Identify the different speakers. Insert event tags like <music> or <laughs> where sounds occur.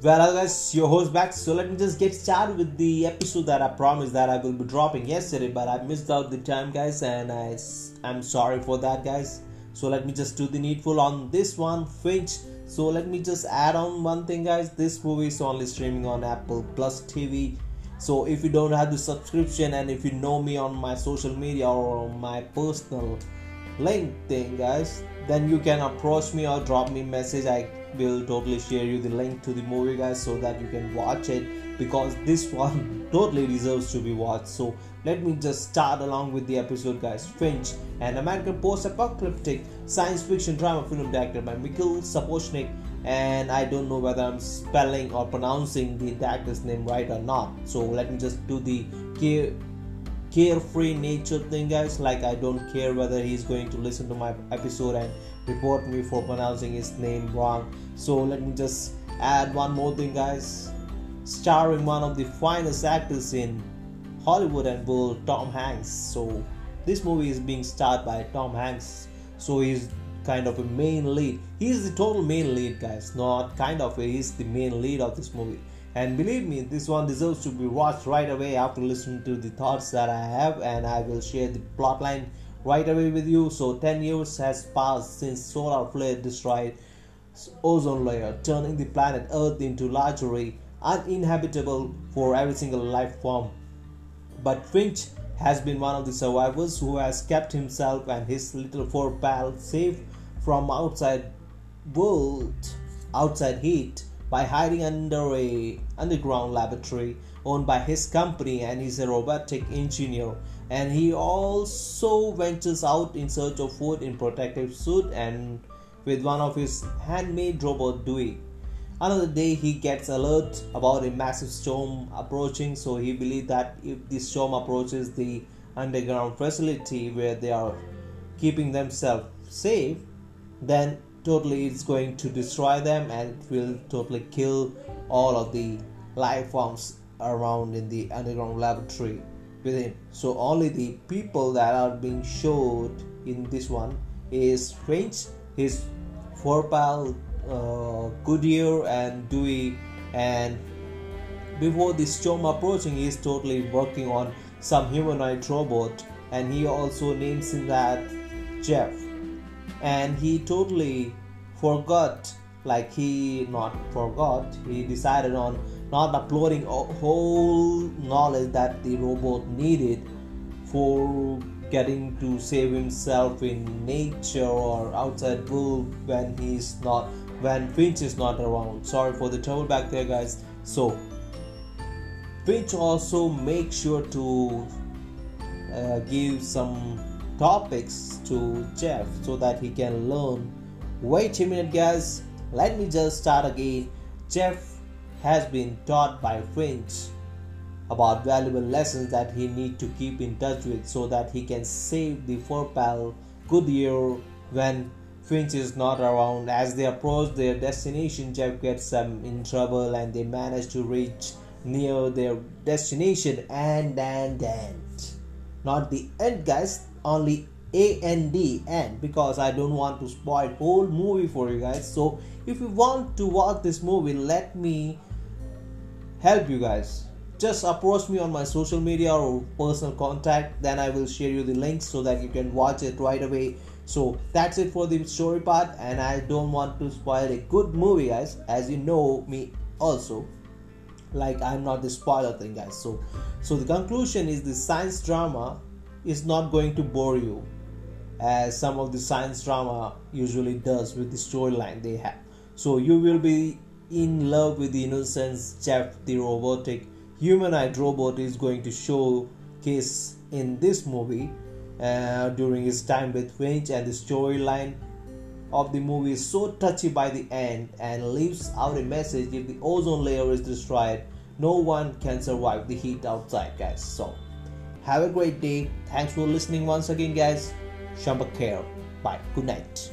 Speaker 1: Well, guys, your host back. So let me just get started with the episode that I promised that I will be dropping yesterday, but I missed out the time, guys, and I I'm sorry for that, guys. So let me just do the needful on this one, Finch. So let me just add on one thing, guys. This movie is only streaming on Apple Plus TV. So if you don't have the subscription and if you know me on my social media or my personal link thing, guys, then you can approach me or drop me message. I will totally share you the link to the movie, guys, so that you can watch it because this <laughs> one totally deserves to be watched. So let me just start along with the episode, guys. Finch, an American post-apocalyptic science fiction drama film directed by Mikhail Sapochnik, and I don't know whether I'm spelling or pronouncing the actor's name right or not. So let me just do the carefree nature thing, guys. Like I don't care whether he's going to listen to my episode and report me for pronouncing his name wrong. So let me just add one more thing, guys starring one of the finest actors in Hollywood and world, Tom Hanks. So this movie is being starred by Tom Hanks. So he's kind of a main lead. He's the total main lead, guys. Not kind of, a he's the main lead of this movie. And believe me, this one deserves to be watched right away after listening to the thoughts that I have, and I will share the plotline right away with you. So 10 years has passed since solar flare destroyed ozone layer, turning the planet Earth into largely uninhabitable for every single life form. But Finch has been one of the survivors who has kept himself and his little four pals safe from outside world, outside heat by hiding under a underground laboratory owned by his company and he's a robotic engineer. And he also ventures out in search of food in protective suit and with one of his handmade robot Dewey. Another day, he gets alert about a massive storm approaching, so he believes that if the storm approaches the underground facility where they are keeping themselves safe, then totally it's going to destroy them and it will totally kill all of the life forms around in the underground laboratory within. So only the people that are being showed in this one is Finch, his four pal uh, Goodyear and Dewey. And before the storm approaching he is totally working on some humanoid robot. And he also names him that Jeff and he totally forgot like he not forgot he decided on not uploading a whole knowledge that the robot needed for getting to save himself in nature or outside world when he's not when Finch is not around. Sorry for the trouble back there, guys. So, Finch also make sure to uh, give some topics to Jeff so that he can learn. Wait a minute, guys. Let me just start again. Jeff has been taught by Finch about valuable lessons that he need to keep in touch with so that he can save the four pal Goodyear when Finch is not around. As they approach their destination, Jeff gets them in trouble and they manage to reach near their destination and and and not the end guys only a and d end because i don't want to spoil whole movie for you guys so if you want to watch this movie let me help you guys. Just approach me on my social media or personal contact then i will share you the links so that you can watch it right away. So that's it for the story part and i don't want to spoil a good movie guys. As you know me also like i'm not the spoiler thing guys. So so the conclusion is the science drama is not going to bore you as some of the science drama usually does with the storyline they have so you will be in love with the innocence jeff the robotic humanoid robot is going to show showcase in this movie uh, during his time with Finch, and the storyline of the movie is so touchy by the end and leaves out a message if the ozone layer is destroyed, no one can survive the heat outside, guys. So, have a great day. Thanks for listening once again, guys. Shamba care. Bye. Good night.